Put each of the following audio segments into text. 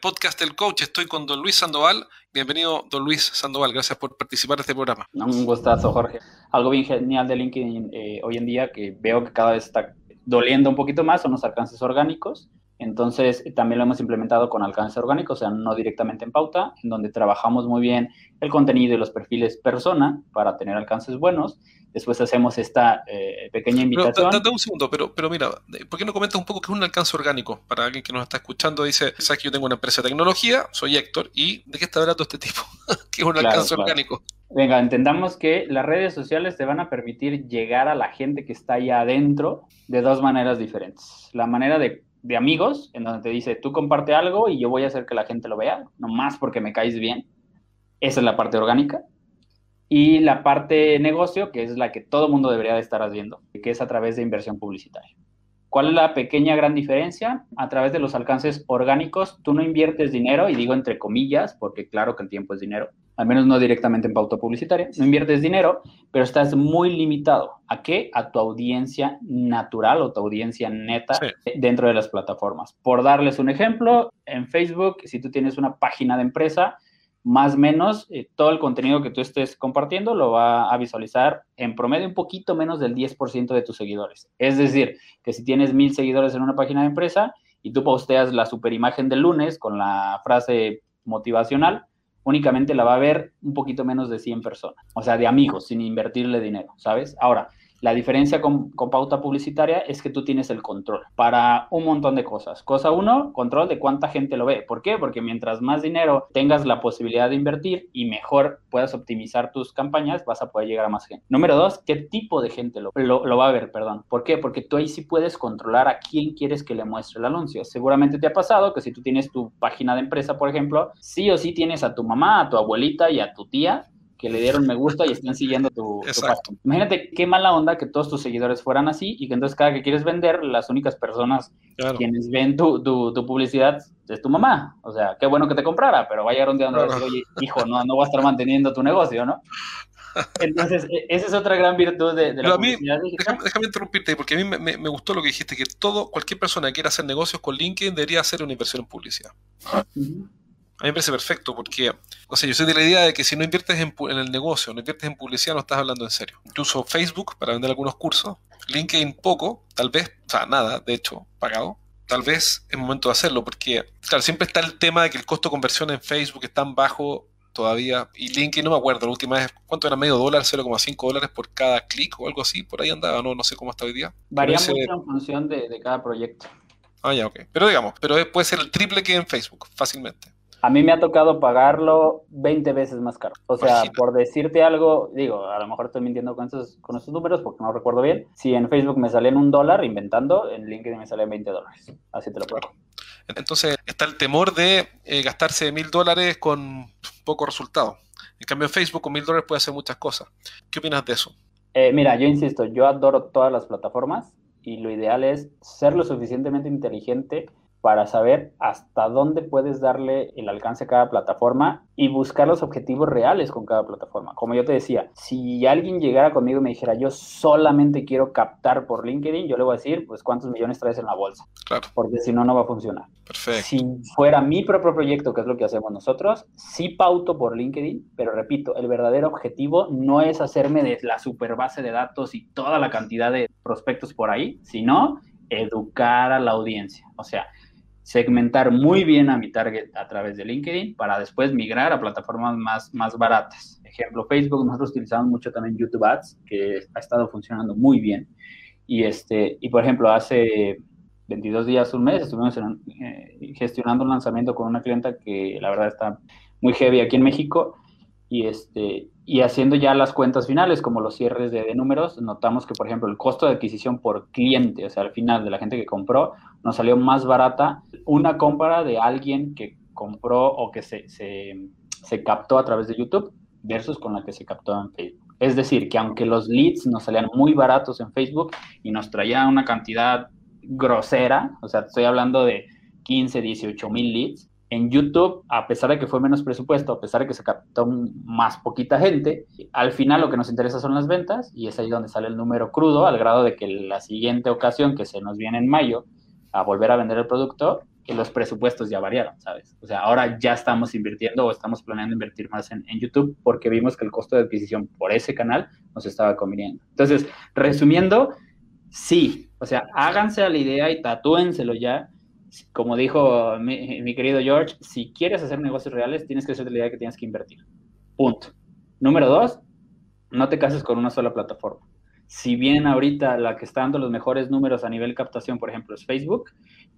podcast del coach. Estoy con don Luis Sandoval. Bienvenido, don Luis Sandoval. Gracias por participar en este programa. Un gustazo, Jorge. Algo bien genial de LinkedIn eh, hoy en día que veo que cada vez está doliendo un poquito más son los alcances orgánicos. Entonces, también lo hemos implementado con alcance orgánico, o sea, no directamente en pauta, en donde trabajamos muy bien el contenido y los perfiles persona para tener alcances buenos. Después hacemos esta eh, pequeña invitación. Pero, un segundo, pero, pero mira, ¿por qué no comentas un poco qué es un alcance orgánico? Para alguien que nos está escuchando, dice, sabes que yo tengo una empresa de tecnología, soy Héctor, ¿y de qué está hablando este tipo? ¿Qué es un alcance orgánico? Venga, entendamos que las redes sociales te van a permitir llegar a la gente que está ahí adentro de dos maneras diferentes. La manera de de amigos, en donde te dice, tú comparte algo y yo voy a hacer que la gente lo vea, nomás porque me caes bien. Esa es la parte orgánica. Y la parte negocio, que es la que todo mundo debería de estar haciendo, que es a través de inversión publicitaria. ¿Cuál es la pequeña gran diferencia? A través de los alcances orgánicos, tú no inviertes dinero, y digo entre comillas, porque claro que el tiempo es dinero, al menos no directamente en pauta publicitaria, no inviertes dinero, pero estás muy limitado. ¿A qué? A tu audiencia natural o tu audiencia neta dentro de las plataformas. Por darles un ejemplo, en Facebook, si tú tienes una página de empresa, más o menos eh, todo el contenido que tú estés compartiendo lo va a visualizar en promedio un poquito menos del 10% de tus seguidores. Es decir, que si tienes mil seguidores en una página de empresa y tú posteas la super imagen del lunes con la frase motivacional, únicamente la va a ver un poquito menos de 100 personas, o sea, de amigos, sin invertirle dinero, ¿sabes? Ahora, la diferencia con, pauta publicitaria es que tú tienes el control para un montón de cosas. Cosa uno, control de cuánta gente lo ve. ¿Por qué? Porque mientras más dinero tengas la posibilidad de invertir y mejor puedas optimizar tus campañas, vas a poder llegar a más gente. Número dos, ¿qué tipo de gente lo, lo, va a ver? Perdón. ¿Por qué? Porque tú ahí sí puedes controlar a quién quieres que le muestre el anuncio. Seguramente te ha pasado que si tú tienes tu página de empresa, por ejemplo, sí o sí tienes a tu mamá, a tu abuelita y a tu tía que le dieron me gusta y están siguiendo tu, tu Imagínate qué mala onda que todos tus seguidores fueran así y que entonces cada que quieres vender, las únicas personas quienes ven tu, tu, publicidad es tu mamá. O sea, qué bueno que te comprara, pero va a llegar un día donde decir, oye, hijo, no, no voy a estar manteniendo tu negocio, ¿no? Entonces, e, esa es otra gran virtud de, la publicidad. Déjame, déjame, interrumpirte, porque a mí me, me, gustó lo que dijiste, que todo, cualquier persona que quiera hacer negocios con LinkedIn debería hacer una inversión en publicidad. A mí me parece perfecto porque, o sea, yo soy de la idea de que si no inviertes en, el negocio, no inviertes en publicidad, no estás hablando en serio. Yo uso Facebook para vender algunos cursos, LinkedIn poco, tal vez, o sea, nada, de hecho, pagado. Tal vez es momento de hacerlo porque, claro, siempre está el tema de que el costo de conversión en Facebook es tan bajo todavía. Y LinkedIn no me acuerdo, la última vez, ¿cuánto era medio dólar? 0,5 dólares por cada clic o algo así, por ahí andaba, no, no sé cómo está hoy día. Varía mucho en función de, de, cada proyecto. Ah, ya, ok. Pero digamos, pero puede ser el triple que en Facebook, fácilmente. A mí me ha tocado pagarlo 20 veces más caro. O sea, por decirte algo, digo, a lo mejor estoy mintiendo con esos, con esos números porque no recuerdo bien. Si en Facebook me salían un dólar inventando, en LinkedIn me salían 20 dólares. Así te lo puedo. Entonces está el temor de eh, gastarse mil dólares con poco resultado. En cambio, en Facebook con mil dólares puede hacer muchas cosas. ¿Qué opinas de eso? Eh, mira, yo insisto, yo adoro todas las plataformas y lo ideal es ser lo suficientemente inteligente para saber hasta dónde puedes darle el alcance a cada plataforma y buscar los objetivos reales con cada plataforma. Como yo te decía, si alguien llegara conmigo y me dijera, yo solamente quiero captar por LinkedIn, yo le voy a decir, pues, ¿cuántos millones traes en la bolsa? Claro. Porque si no, no va a funcionar. Perfecto. Si fuera mi propio proyecto, que es lo que hacemos nosotros, sí pauto por LinkedIn, pero repito, el verdadero objetivo no es hacerme de la super base de datos y toda la cantidad de prospectos por ahí, sino educar a la audiencia. O sea, segmentar muy bien a mi target a través de LinkedIn para después migrar a plataformas más, más baratas. Ejemplo, Facebook, nosotros utilizamos mucho también YouTube Ads, que ha estado funcionando muy bien. Y, este, y por ejemplo, hace 22 días, un mes, estuvimos eh, gestionando un lanzamiento con una clienta que la verdad está muy heavy aquí en México y, este, y haciendo ya las cuentas finales, como los cierres de, números, notamos que, por ejemplo, el costo de adquisición por cliente, o sea, al final de la gente que compró, nos salió más barata una compra de alguien que compró o que se, se, se captó a través de YouTube versus con la que se captó en Facebook. Es decir, que aunque los leads nos salían muy baratos en Facebook y nos traían una cantidad grosera, o sea, estoy hablando de 15, 18 mil leads, en YouTube, a pesar de que fue menos presupuesto, a pesar de que se captó más poquita gente, al final lo que nos interesa son las ventas y es ahí donde sale el número crudo, al grado de que la siguiente ocasión que se nos viene en mayo a volver a vender el producto, los presupuestos ya variaron, ¿sabes? O sea, ahora ya estamos invirtiendo o estamos planeando invertir más en, YouTube porque vimos que el costo de adquisición por ese canal nos estaba conviniendo. Entonces, resumiendo, sí, o sea, háganse a la idea y tatúenselo ya. Como dijo mi, mi querido George, si quieres hacer negocios reales, tienes que hacer la idea que tienes que invertir. Punto. Número dos, no te cases con una sola plataforma. Si bien ahorita la que está dando los mejores números a nivel captación, por ejemplo, es Facebook,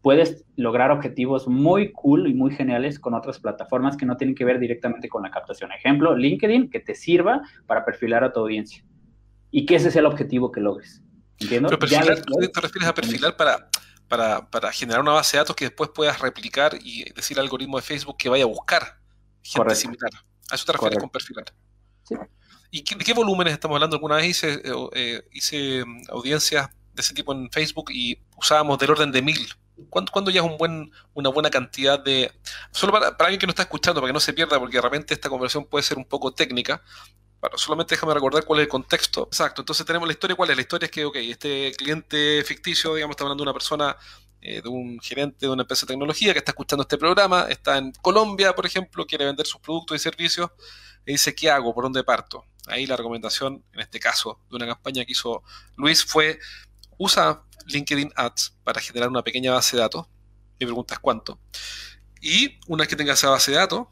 puedes lograr objetivos muy cool y muy geniales con otras plataformas que no tienen que ver directamente con la captación. Ejemplo, LinkedIn, que te sirva para perfilar a tu audiencia. Y que ese sea el objetivo que logres. ¿Entiendo? Pero perfilar, te refieres a perfilar para, para, generar una base de datos que después puedas replicar y decir al algoritmo de Facebook que vaya a buscar gente similar. A eso te refieres con perfilar. Sí. ¿Y de qué volúmenes estamos hablando? Alguna vez hice, eh, eh, hice mm, audiencias de ese tipo en Facebook y usábamos del orden de mil. ¿Cuándo, ya es un buen, una buena cantidad de... Solo para, alguien que no está escuchando, para que no se pierda, porque de repente esta conversación puede ser un poco técnica, pero solamente déjame recordar cuál es el contexto. Exacto, entonces tenemos la historia. ¿Cuál es? La historia es que, ok, este cliente ficticio, digamos, está hablando de una persona, eh, de un gerente de una empresa de tecnología que está escuchando este programa, está en Colombia, por ejemplo, quiere vender sus productos y servicios, y dice, ¿qué hago? ¿Por dónde parto? Ahí la recomendación, en este caso, de una campaña que hizo Luis fue, usa LinkedIn Ads para generar una pequeña base de datos. Mi pregunta es cuánto. Y una vez que tenga esa base de datos,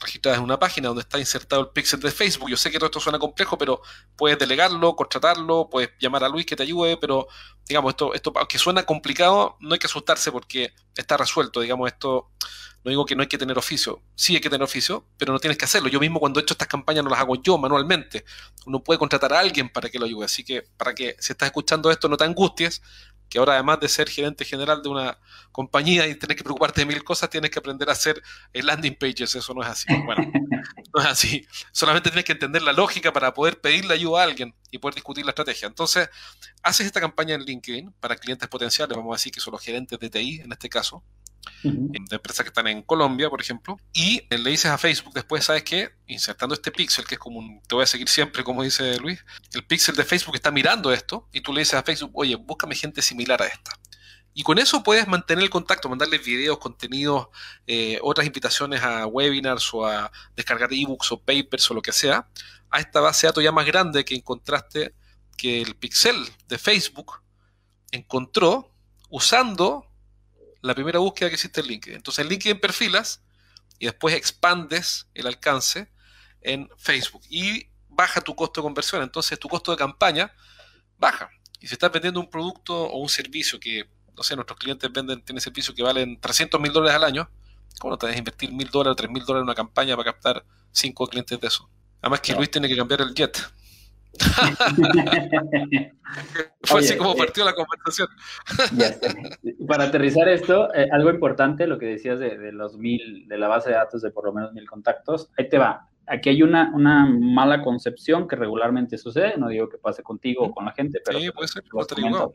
registrada en una página donde está insertado el pixel de Facebook. Yo sé que todo esto suena complejo, pero puedes delegarlo, contratarlo, puedes llamar a Luis que te ayude, pero digamos, esto, esto aunque suena complicado, no hay que asustarse porque está resuelto. Digamos, esto no digo que no hay que tener oficio, sí hay que tener oficio, pero no tienes que hacerlo. Yo mismo cuando he hecho estas campañas no las hago yo manualmente. Uno puede contratar a alguien para que lo ayude. Así que para que si estás escuchando esto no te angusties, que ahora además de ser gerente general de una compañía y tener que preocuparte de mil cosas, tienes que aprender a hacer landing pages. Eso no es así. Bueno, no es así. Solamente tienes que entender la lógica para poder pedirle ayuda a alguien y poder discutir la estrategia. Entonces, haces esta campaña en LinkedIn para clientes potenciales, vamos a decir que son los gerentes de TI en este caso de empresas que están en Colombia, por ejemplo, y le dices a Facebook después, ¿sabes qué? Insertando este pixel, que es como un, te voy a seguir siempre, como dice Luis, el pixel de Facebook está mirando esto, y tú le dices a Facebook, oye, búscame gente similar a esta. Y con eso puedes mantener el contacto, mandarles videos, contenidos, eh, otras invitaciones a webinars o a descargar ebooks o papers o lo que sea, a esta base de datos ya más grande que encontraste que el pixel de Facebook encontró usando la primera búsqueda que hiciste en LinkedIn. Entonces en LinkedIn perfilas y después expandes el alcance en Facebook y baja tu costo de conversión. Entonces tu costo de campaña baja. Y si estás vendiendo un producto o un servicio que, no sé, nuestros clientes venden, tienen servicios que valen 300 mil dólares al año, ¿cómo no te a invertir mil dólares, tres mil dólares en una campaña para captar cinco clientes de eso? Además que Luis tiene que cambiar el jet. Fue así como eh, partió la conversación. Para aterrizar esto, eh, algo importante, lo que decías de, los mil, de la base de datos de por lo menos mil contactos, ahí te va. Aquí hay una, una mala concepción que regularmente sucede, no digo que pase contigo o con la gente, pero... Sí, puede ser,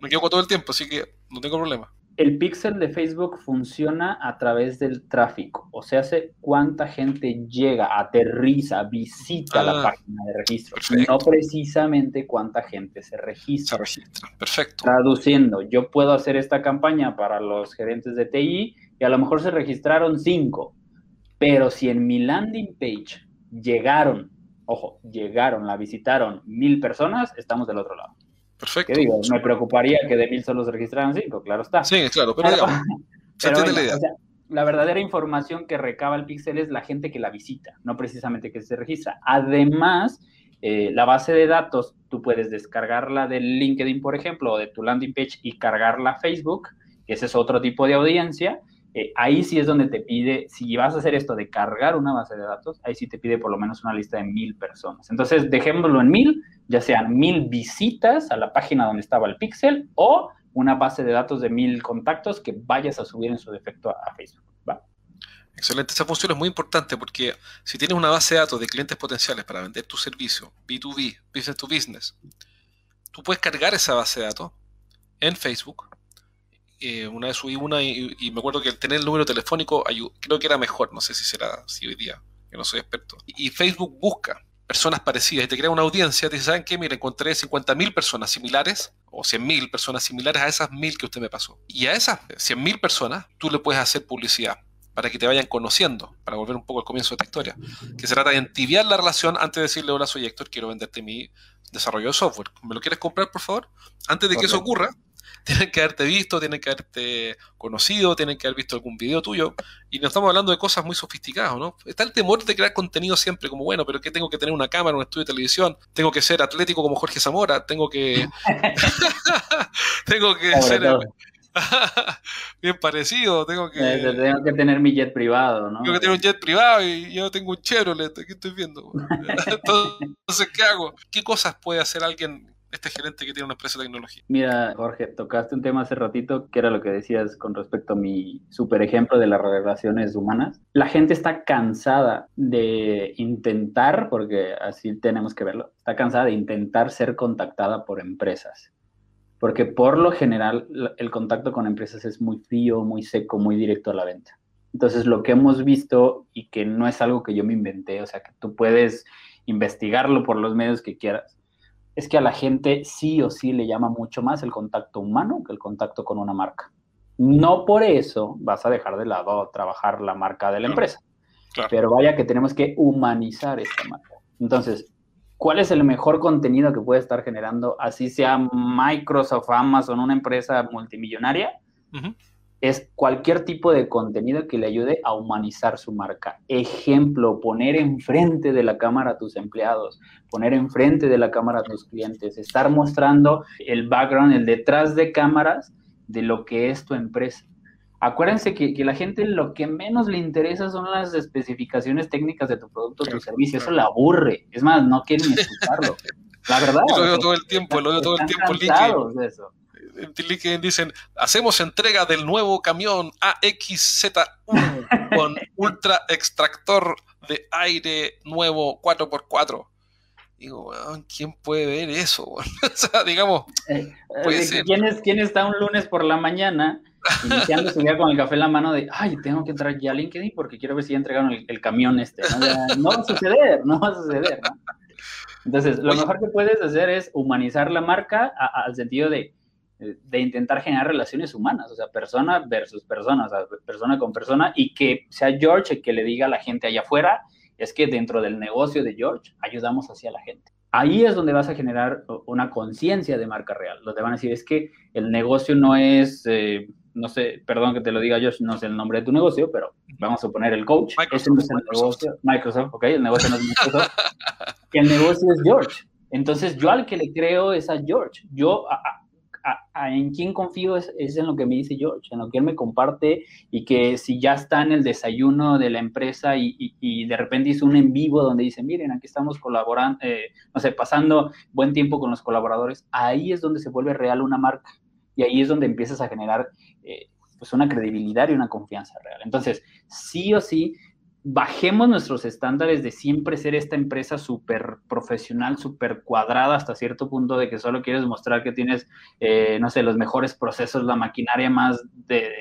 me equivoco todo el tiempo, así que no tengo problema el pixel de Facebook funciona a través del tráfico, o sea, hace cuánta gente llega, aterriza, visita la ah, página de registro, no precisamente cuánta gente se registra. Se registra, perfecto. Traduciendo, yo puedo hacer esta campaña para los gerentes de TI y a lo mejor se registraron cinco, pero si en mi landing page llegaron, ojo, llegaron, la visitaron mil personas, estamos del otro lado. Perfecto. Me preocuparía que de mil solo se registraran cinco, claro está. Sí, claro, pero, la verdadera información que recaba el Pixel es la gente que la visita, no precisamente que se registra. Además, eh, la base de datos, tú puedes descargarla del LinkedIn, por ejemplo, o de tu landing page y cargarla a Facebook, que ese es otro tipo de audiencia. Eh, ahí sí es donde te pide, si vas a hacer esto de cargar una base de datos, ahí sí te pide por lo menos una lista de mil personas. Entonces, dejémoslo en mil, ya sean mil visitas a la página donde estaba el pixel o una base de datos de mil contactos que vayas a subir en su defecto a, Facebook. Excelente, esa función es muy importante porque si tienes una base de datos de clientes potenciales para vender tu servicio, B2B, business to business, tú puedes cargar esa base de datos en Facebook. Eh, una vez subí una y, me acuerdo que el tener el número telefónico creo que era mejor, no sé si será así hoy día, que no soy experto. y Facebook busca personas parecidas y te crea una audiencia, te dice, ¿saben qué? Mira, encontré 50.000 personas similares o o 100.000 personas similares a esas 1.000 que usted me pasó. Y a esas 100.000 personas tú le puedes hacer publicidad para que te vayan conociendo, para volver un poco al comienzo de esta historia, que se trata de entibiar la relación antes de decirle, hola, soy Héctor, quiero venderte mi desarrollo de software. ¿Me lo quieres comprar, por favor? Antes de que eso ocurra, tienen que haberte visto, tienen que haberte conocido, tienen que haber visto algún video tuyo. Y no estamos hablando de cosas muy sofisticadas, ¿no? Está el temor de crear contenido siempre como, bueno, pero que tengo que tener una cámara, un estudio de televisión, tengo que ser atlético como Jorge Zamora, tengo que... tengo que ser... Bien parecido, tengo que... Tengo que tener mi jet privado, ¿no? Tengo que tener un jet privado y yo tengo un Chevrolet, aquí estoy viendo. Entonces, ¿qué hago? ¿Qué cosas puede hacer alguien este gerente que tiene una empresa de tecnología. Mira, Jorge, tocaste un tema hace ratito que era lo que decías con respecto a mi super ejemplo de las relaciones humanas. La gente está cansada de intentar, porque así tenemos que verlo, está cansada de intentar ser contactada por empresas. Porque por lo general el contacto con empresas es muy frío, muy seco, muy directo a la venta. Entonces lo que hemos visto y que no es algo que yo me inventé, o sea que tú puedes investigarlo por los medios que quieras, es que a la gente sí o sí le llama mucho más el contacto humano que el contacto con una marca. No por eso vas a dejar de lado trabajar la marca de la empresa. Pero vaya que tenemos que humanizar esta marca. Entonces, ¿cuál es el mejor contenido que puede estar generando, así sea Microsoft, Amazon, una empresa multimillonaria? Es cualquier tipo de contenido que le ayude a humanizar su marca. Ejemplo, poner enfrente de la cámara a tus empleados, poner enfrente de la cámara a tus clientes, estar mostrando el background, el detrás de cámaras de lo que es tu empresa. Acuérdense que, que la gente lo que menos le interesa son las especificaciones técnicas de tu producto o tu servicio. Eso la aburre. Es más, no quieren escucharlo. La verdad. Lo veo todo el tiempo, lo veo todo el tiempo. De eso en dicen, hacemos entrega del nuevo camión AXZ1 con ultra extractor de aire nuevo 4x4. Digo, ¿quién puede ver eso? o sea, digamos, eh, eh, ¿quién, está un lunes por la mañana iniciando su día con el café en la mano de, ay, tengo que entrar ya a LinkedIn porque quiero ver si ya entregaron el, camión este? ¿no? va a suceder, no va a suceder, Entonces, lo mejor que puedes hacer es humanizar la marca al sentido de, de intentar generar relaciones humanas, o sea, persona versus persona, o sea, persona con persona, y que sea George el que le diga a la gente allá afuera, es que dentro del negocio de George ayudamos hacia la gente. Ahí es donde vas a generar una conciencia de marca real, donde van a decir, es que el negocio no es, eh, no sé, perdón que te lo diga George, no sé el nombre de tu negocio, pero vamos a poner el coach, ese no es el negocio, Microsoft, ok, el negocio no es Microsoft, el negocio es George. Entonces yo al que le creo es a George. Yo, en quién confío es, en lo que me dice George, en lo que él me comparte y que si ya está en el desayuno de la empresa y, de repente hizo un en vivo donde dice, miren, aquí estamos colaborando, eh, no sé, pasando buen tiempo con los colaboradores, ahí es donde se vuelve real una marca y ahí es donde empiezas a generar eh, pues una credibilidad y una confianza real. Entonces, sí o sí, bajemos nuestros estándares de siempre ser esta empresa súper profesional, súper cuadrada hasta cierto punto de que solo quieres mostrar que tienes, eh, no sé, los mejores procesos, la maquinaria más de,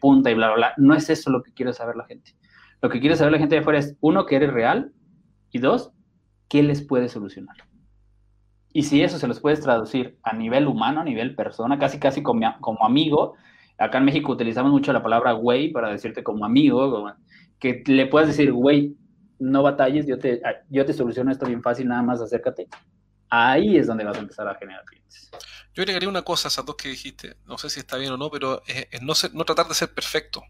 punta y bla, bla, bla. No es eso lo que quiere saber la gente. Lo que quiere saber la gente de afuera es, uno, que eres real y dos, qué les puede solucionar. Y si eso se los puedes traducir a nivel humano, a nivel persona, casi casi como, como amigo, acá en México utilizamos mucho la palabra güey para decirte como amigo, que le puedas decir, güey, no batalles, yo te, yo te soluciono esto bien fácil, nada más acércate. Ahí es donde vas a empezar a generar clientes. Yo agregaría una cosa a esas dos que dijiste, no sé si está bien o no, pero es, no, no tratar de ser perfecto.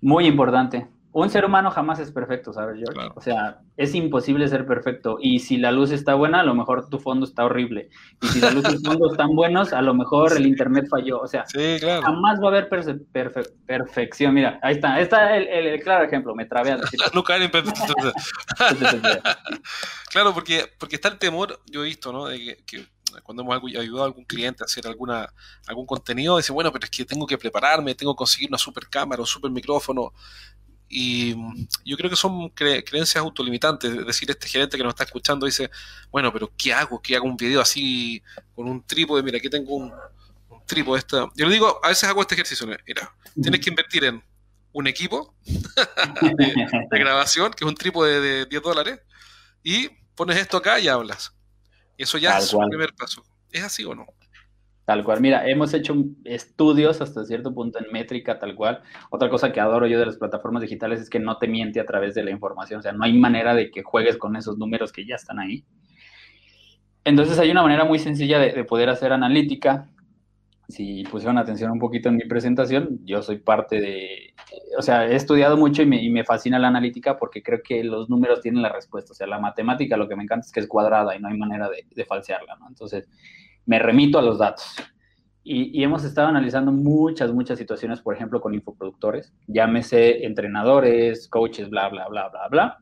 Muy importante un ser humano jamás es perfecto, ¿sabes, George? O sea, es imposible ser perfecto. Y si la luz está buena, a lo mejor tu fondo está horrible. Y si la luz y el fondo están buenos, a lo mejor el internet falló. O sea, jamás va a haber perfección. Mira, ahí está. Ahí está el, claro ejemplo. Me trabé a decir. claro, porque, porque está el temor, yo he visto, ¿no? De que, cuando hemos ayudado a algún cliente a hacer alguna, algún contenido, dice, bueno, pero es que tengo que prepararme, tengo que conseguir una super cámara, un super micrófono, y yo creo que son creencias autolimitantes. Es decir, este gerente que nos está escuchando dice, bueno, pero ¿qué hago? ¿Qué hago un video así con un trípode? Mira, aquí tengo un, un trípode. Esta. Yo le digo, a veces hago este ejercicio. Mira, tienes que invertir en un equipo de, grabación, que es un trípode de 10 dólares, y pones esto acá y hablas. Eso ya es el primer paso. ¿Es así o no? Tal cual. Mira, hemos hecho estudios hasta cierto punto en métrica, tal cual. Otra cosa que adoro yo de las plataformas digitales es que no te miente a través de la información. O sea, no hay manera de que juegues con esos números que ya están ahí. Entonces hay una manera muy sencilla de, poder hacer analítica. Si pusieron atención un poquito en mi presentación, yo soy parte de, o sea, he estudiado mucho y me, fascina la analítica porque creo que los números tienen la respuesta. O sea, la matemática lo que me encanta es que es cuadrada y no hay manera de, falsearla. Entonces, me remito a los datos. Y, hemos estado analizando muchas, muchas situaciones, por ejemplo, con infoproductores, llámese entrenadores, coaches, bla, bla, bla, bla, bla.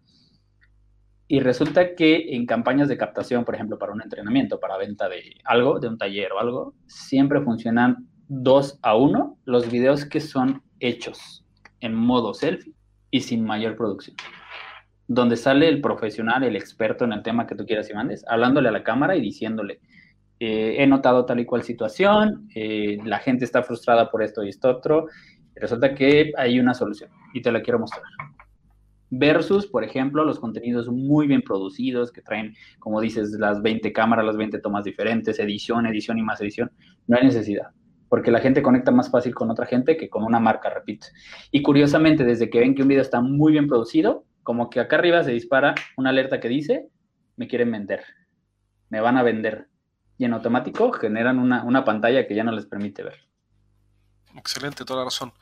Y resulta que en campañas de captación, por ejemplo, para un entrenamiento, para venta de algo, de un taller o algo, siempre funcionan dos a uno los videos que son hechos en modo selfie y sin mayor producción. Donde sale el profesional, el experto en el tema que tú quieras y mandes, hablándole a la cámara y diciéndole, eh, he notado tal y cual situación, eh, la gente está frustrada por esto y esto otro, resulta que hay una solución y te la quiero mostrar. Versus, por ejemplo, los contenidos muy bien producidos que traen, como dices, las 20 cámaras, las 20 tomas diferentes, edición, edición y más edición. No hay necesidad, porque la gente conecta más fácil con otra gente que con una marca, repito. Y curiosamente, desde que ven que un video está muy bien producido, como que acá arriba se dispara una alerta que dice, me quieren vender, me van a vender y en automático generan una, pantalla que ya no les permite ver. Excelente, toda la razón.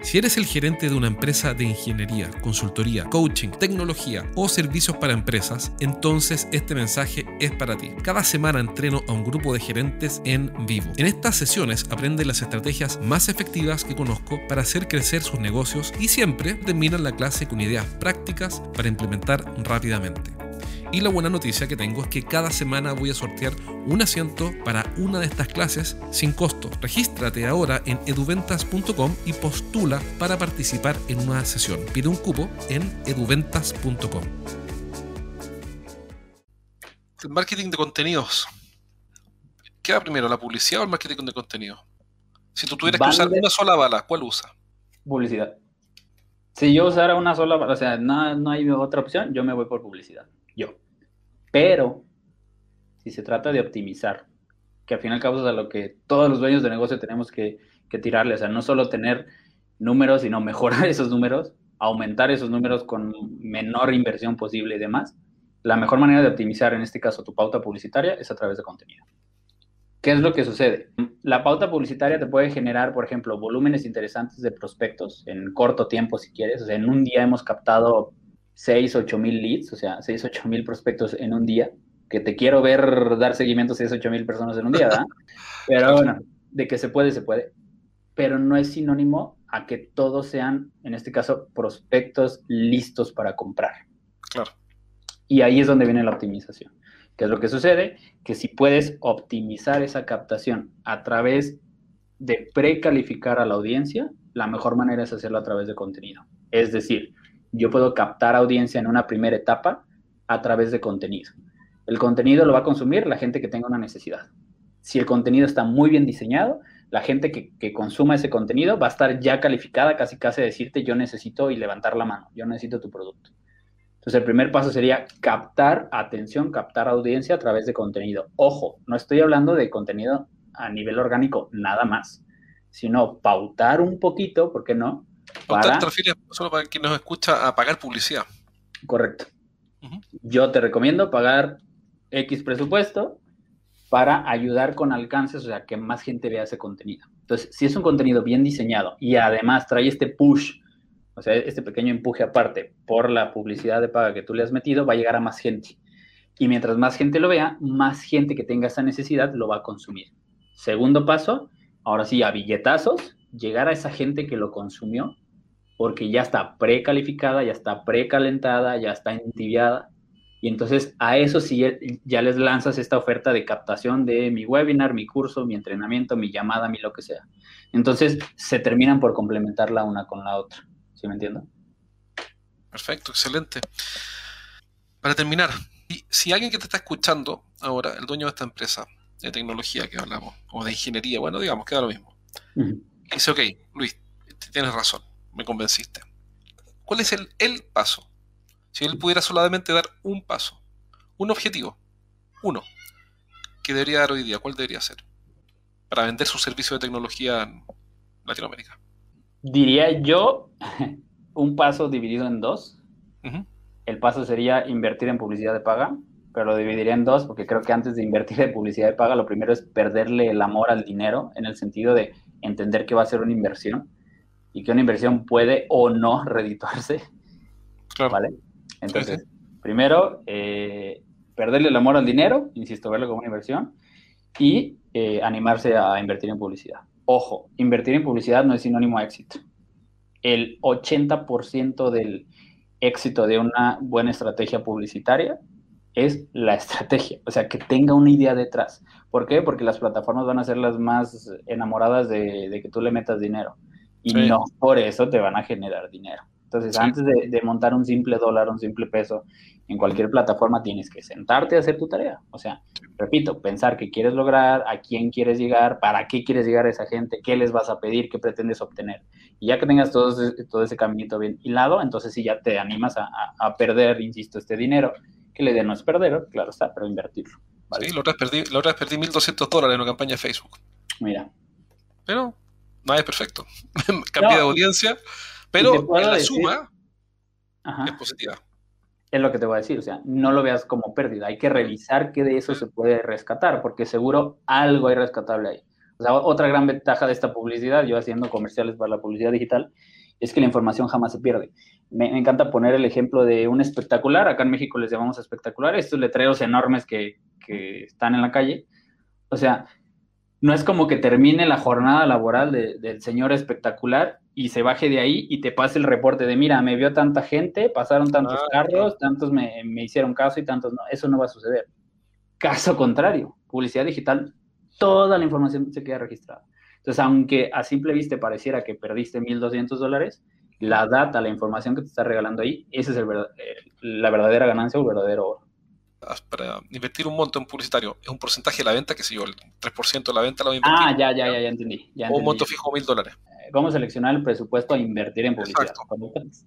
Si eres el gerente de una empresa de ingeniería, consultoría, coaching, tecnología o servicios para empresas, entonces este mensaje es para ti. Cada semana entreno a un grupo de gerentes en vivo. En estas sesiones aprende las estrategias más efectivas que conozco para hacer crecer sus negocios y siempre terminan la clase con ideas prácticas para implementar rápidamente. Y la buena noticia que tengo es que cada semana voy a sortear un asiento para una de estas clases sin costo. Regístrate ahora en eduventas.com y postula para participar en una sesión. Pide un cupo en eduventas.com. El marketing de contenidos. ¿Qué va primero, la publicidad o el marketing de contenido? Si tú tuvieras que usar una sola bala, ¿cuál usa? Publicidad. Si yo usara una sola bala, o sea, no, no hay otra opción, yo me voy por publicidad. Pero, si se trata de optimizar, que al final cabo es a lo que todos los dueños de negocio tenemos que, tirarle, o sea, no solo tener números, sino mejorar esos números, aumentar esos números con menor inversión posible y demás, la mejor manera de optimizar, en este caso, tu pauta publicitaria es a través de contenido. ¿Qué es lo que sucede? La pauta publicitaria te puede generar, por ejemplo, volúmenes interesantes de prospectos en corto tiempo, si quieres. O sea, en un día hemos captado 6, 8 mil leads, o sea, 6, 8 mil prospectos en un día, que te quiero ver dar seguimiento a 6, 8 mil personas en un día, ¿verdad? Pero bueno, de que se puede, se puede. Pero no es sinónimo a que todos sean, en este caso, prospectos listos para comprar. Claro. Y ahí es donde viene la optimización. ¿Qué es lo que sucede? Que si puedes optimizar esa captación a través de precalificar a la audiencia, la mejor manera es hacerlo a través de contenido. Es decir, yo puedo captar audiencia en una primera etapa a través de contenido. El contenido lo va a consumir la gente que tenga una necesidad. Si el contenido está muy bien diseñado, la gente que, consuma ese contenido va a estar ya calificada casi casi decirte yo necesito y levantar la mano, yo necesito tu producto. Entonces el primer paso sería captar atención, captar audiencia a través de contenido. Ojo, no estoy hablando de contenido a nivel orgánico nada más, sino pautar un poquito, ¿por qué no? Para... ¿Te refieres solo para quien nos escucha a pagar publicidad? Correcto. Yo te recomiendo pagar X presupuesto para ayudar con alcances, o sea, que más gente vea ese contenido. Entonces, si es un contenido bien diseñado y además trae este push, o sea, este pequeño empuje aparte por la publicidad de paga que tú le has metido, va a llegar a más gente. Y mientras más gente lo vea, más gente que tenga esa necesidad lo va a consumir. Segundo paso, ahora sí, a billetazos, llegar a esa gente que lo consumió porque ya está precalificada, ya está precalentada, ya está entibiada. Y entonces a eso sí ya les lanzas esta oferta de captación de mi webinar, mi curso, mi entrenamiento, mi llamada, mi lo que sea. Entonces se terminan por complementar la una con la otra. ¿Sí me entiendo? Perfecto, excelente. Para terminar, si alguien que te está escuchando ahora, el dueño de esta empresa de tecnología que hablamos, o de ingeniería, bueno, digamos, queda lo mismo, dice, ok, Luis, tienes razón me convenciste. ¿Cuál es el, el paso? Si él pudiera solamente dar un paso, un objetivo, uno, que debería dar hoy día? ¿Cuál debería ser? Para vender su servicio de tecnología en Latinoamérica. Diría yo un paso dividido en dos. El paso sería invertir en publicidad de paga, pero lo dividiría en dos porque creo que antes de invertir en publicidad de paga, lo primero es perderle el amor al dinero en el sentido de entender que va a ser una inversión y que una inversión puede o no redituarse. Claro. ¿Vale? Entonces, primero, eh, perderle el amor al dinero, insisto, verlo como una inversión, y eh, animarse a invertir en publicidad. Ojo, invertir en publicidad no es sinónimo a éxito. El 80% del éxito de una buena estrategia publicitaria es la estrategia, o sea, que tenga una idea detrás. ¿Por qué? Porque las plataformas van a ser las más enamoradas de, que tú le metas dinero y no por eso te van a generar dinero. Entonces, antes de, montar un simple dólar, un simple peso en cualquier plataforma, tienes que sentarte a hacer tu tarea. O sea, repito, pensar qué quieres lograr, a quién quieres llegar, para qué quieres llegar a esa gente, qué les vas a pedir, qué pretendes obtener. Y ya que tengas todo ese, todo ese caminito bien hilado, entonces sí ya te animas a, perder, insisto, este dinero. Que la idea no es perder, claro está, pero invertirlo. Sí, la otra, vez perdí, la otra vez perdí 1.200 dólares en una campaña de Facebook. Mira. Pero nada es perfecto. Cambié de audiencia pero en la suma es positiva. Es lo que te voy a decir, o sea, no lo veas como pérdida, hay que revisar qué de eso se puede rescatar, porque seguro algo hay rescatable ahí. O sea, otra gran ventaja de esta publicidad, yo haciendo comerciales para la publicidad digital, es que la información jamás se pierde. Me, encanta poner el ejemplo de un espectacular, acá en México les llamamos espectacular, estos letreros enormes que, que están en la calle. O sea, no es como que termine la jornada laboral del señor espectacular y se baje de ahí y te pase el reporte de, mira, me vio tanta gente, pasaron tantos ah, carros, tantos me, hicieron caso y tantos no. Eso no va a suceder. Caso contrario, publicidad digital, toda la información se queda registrada. Entonces, aunque a simple vista pareciera que perdiste 1.200 dólares, la data, la información que te está regalando ahí, esa es el eh, la verdadera ganancia o el verdadero oro para invertir un monto en publicitario, es un porcentaje de la venta, que sé yo, el 3% de la venta lo voy a invertir. Ah, ya, ya, ya, ya entendí. o un monto fijo, mil dólares. Eh, ¿Cómo seleccionar el presupuesto a invertir en publicidad?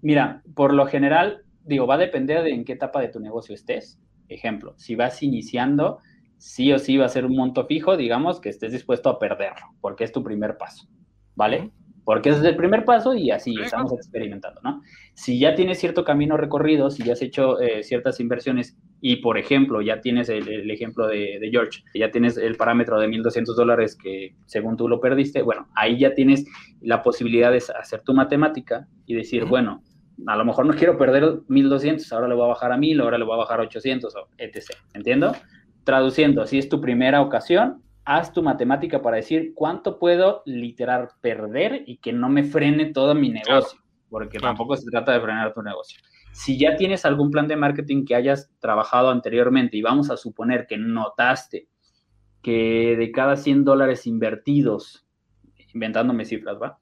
Mira, por lo general, digo, va a depender de en qué etapa de tu negocio estés. Ejemplo, si vas iniciando, sí o sí va a ser un monto fijo, digamos, que estés dispuesto a perderlo, porque es tu primer paso, ¿vale? porque ese es el primer paso y así estamos experimentando, ¿no? Si ya tienes cierto camino recorrido, si ya has hecho eh, ciertas inversiones y, por ejemplo, ya tienes el, ejemplo de, George, ya tienes el parámetro de 1.200 dólares que según tú lo perdiste, bueno, ahí ya tienes la posibilidad de hacer tu matemática y decir, bueno, a lo mejor no quiero perder 1.200, ahora le voy a bajar a 1.000, ahora le voy a bajar a 800, etc. ¿Entiendo? Traduciendo, si es tu primera ocasión, haz tu matemática para decir cuánto puedo literal perder y que no me frene todo mi negocio, porque tampoco se trata de frenar tu negocio. Si ya tienes algún plan de marketing que hayas trabajado anteriormente y vamos a suponer que notaste que de cada 100 dólares invertidos, inventándome cifras, ¿va?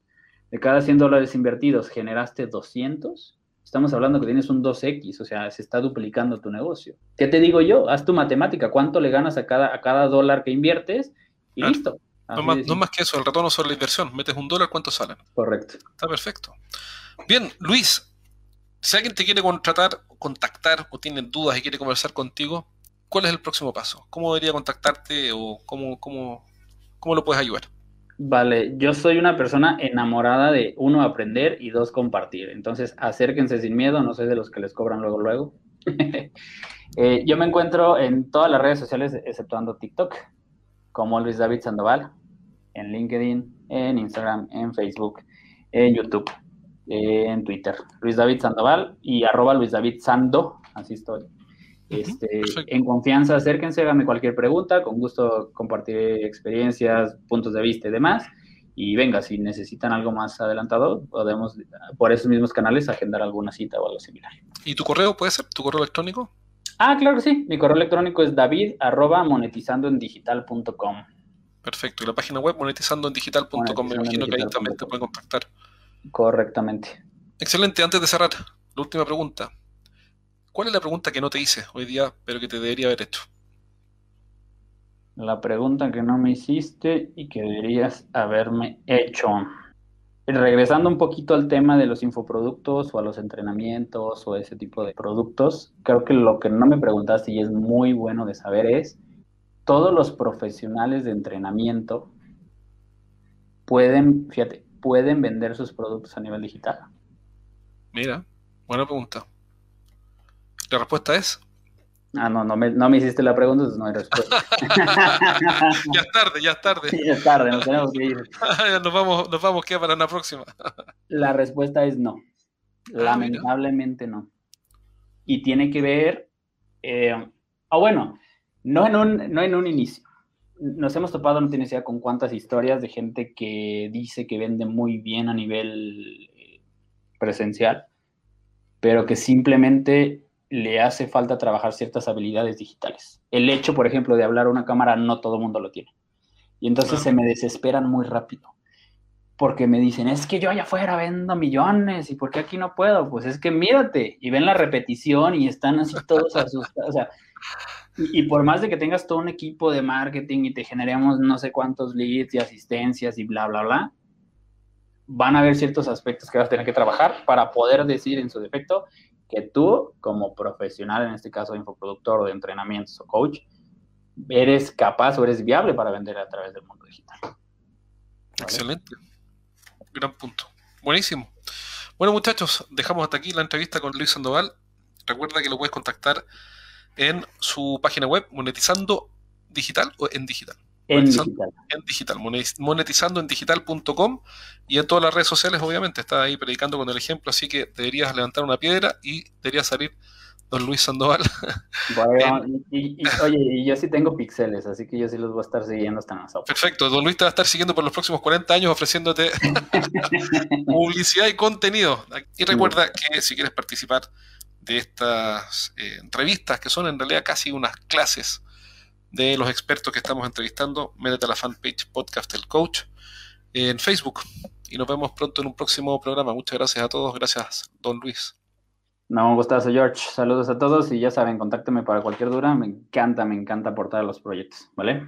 De cada 100 dólares invertidos generaste 200, Estamos hablando que tienes un 2X, o sea, se está duplicando tu negocio. ¿Qué te digo yo? Haz tu matemática, cuánto le ganas a cada, a cada dólar que inviertes y listo. No más, que eso, el retorno sobre la inversión. Metes un dólar, ¿cuánto salen? Correcto. Está perfecto. Bien, Luis, si alguien te quiere contratar, contactar o tiene dudas y quiere conversar contigo, ¿cuál es el próximo paso? ¿Cómo debería contactarte o cómo, cómo, cómo lo puedes ayudar? Vale, yo soy una persona enamorada de uno aprender y dos compartir. Entonces, acérquense sin miedo, no soy de los que les cobran luego, luego. Eh, yo me encuentro en todas las redes sociales, exceptuando TikTok, como Luis David Sandoval, en LinkedIn, en Instagram, en Facebook, en YouTube, en Twitter. Luis David Sandoval y arroba Luis David Sando, así estoy. Este, en confianza, acérquense, háganme cualquier pregunta, con gusto compartiré experiencias, puntos de vista y demás. Y venga, si necesitan algo más adelantado, podemos por esos mismos canales agendar alguna cita o algo similar. ¿Y tu correo puede ser? ¿Tu correo electrónico? Ah, claro sí. Mi correo electrónico es david arroba monetizandoendigital.com. Perfecto. Y la página web monetizandoendigital.com, me imagino que ahí también te pueden contactar. Correctamente. Excelente. Antes de cerrar, la última pregunta. ¿Cuál es la pregunta que no te hice hoy día, pero que te debería haber hecho? La pregunta que no me hiciste y que deberías haberme hecho. Regresando un poquito al tema de los infoproductos o a los entrenamientos o ese tipo de productos, creo que lo que no me preguntaste y es muy bueno de saber es todos los profesionales de entrenamiento pueden, fíjate, pueden vender sus productos a nivel digital. Mira, buena pregunta. La respuesta es Ah, no, no me, no me hiciste la pregunta, entonces no hay respuesta. ya es tarde, ya es tarde. ya es tarde, nos tenemos que ir. nos vamos, nos vamos, queda para la próxima. la respuesta es no. Ah, Lamentablemente no. Y tiene que ver, eh, ah, bueno, no en, un, no en un inicio. Nos hemos topado, no tienes idea con cuántas historias de gente que dice que vende muy bien a nivel eh, presencial, pero que simplemente le hace falta trabajar ciertas habilidades digitales. El hecho, por ejemplo, de hablar a una cámara, no todo el mundo lo tiene. Y entonces se me desesperan muy rápido. Porque me dicen, es que yo allá afuera vendo millones, ¿y por qué aquí no puedo? Pues es que mírate, y ven la repetición y están así todos asustados. O sea, y, por más de que tengas todo un equipo de marketing y te generemos no sé cuántos leads y asistencias y bla, bla, bla, van a haber ciertos aspectos que vas a tener que trabajar para poder decir en su defecto, que tú, como profesional, en este caso infoproductor o de entrenamientos o coach, eres capaz o eres viable para vender a través del mundo digital. Excelente. Gran punto. Buenísimo. Bueno, muchachos, dejamos hasta aquí la entrevista con Luis Sandoval. Recuerda que lo puedes contactar en su página web, monetizando digital o en digital. En digital. En digital, monetizando en digital.com y en todas las redes sociales, obviamente, está ahí predicando con el ejemplo, así que deberías levantar una piedra y debería salir don Luis Sandoval. y, oye, y yo sí tengo pixeles, así que yo sí los voy a estar siguiendo hasta más. Perfecto, don Luis te va a estar siguiendo por los próximos 40 años ofreciéndote publicidad y contenido. Y recuerda que si quieres participar de estas eh, entrevistas, que son en realidad casi unas clases, de los expertos que estamos entrevistando, métete a la fanpage Podcast del Coach en Facebook. Y nos vemos pronto en un próximo programa. Muchas gracias a todos. Gracias, don Luis. No, un gustazo, George. Saludos a todos y ya saben, contáctenme para cualquier duda. Me encanta, me encanta aportar a los proyectos, ¿vale?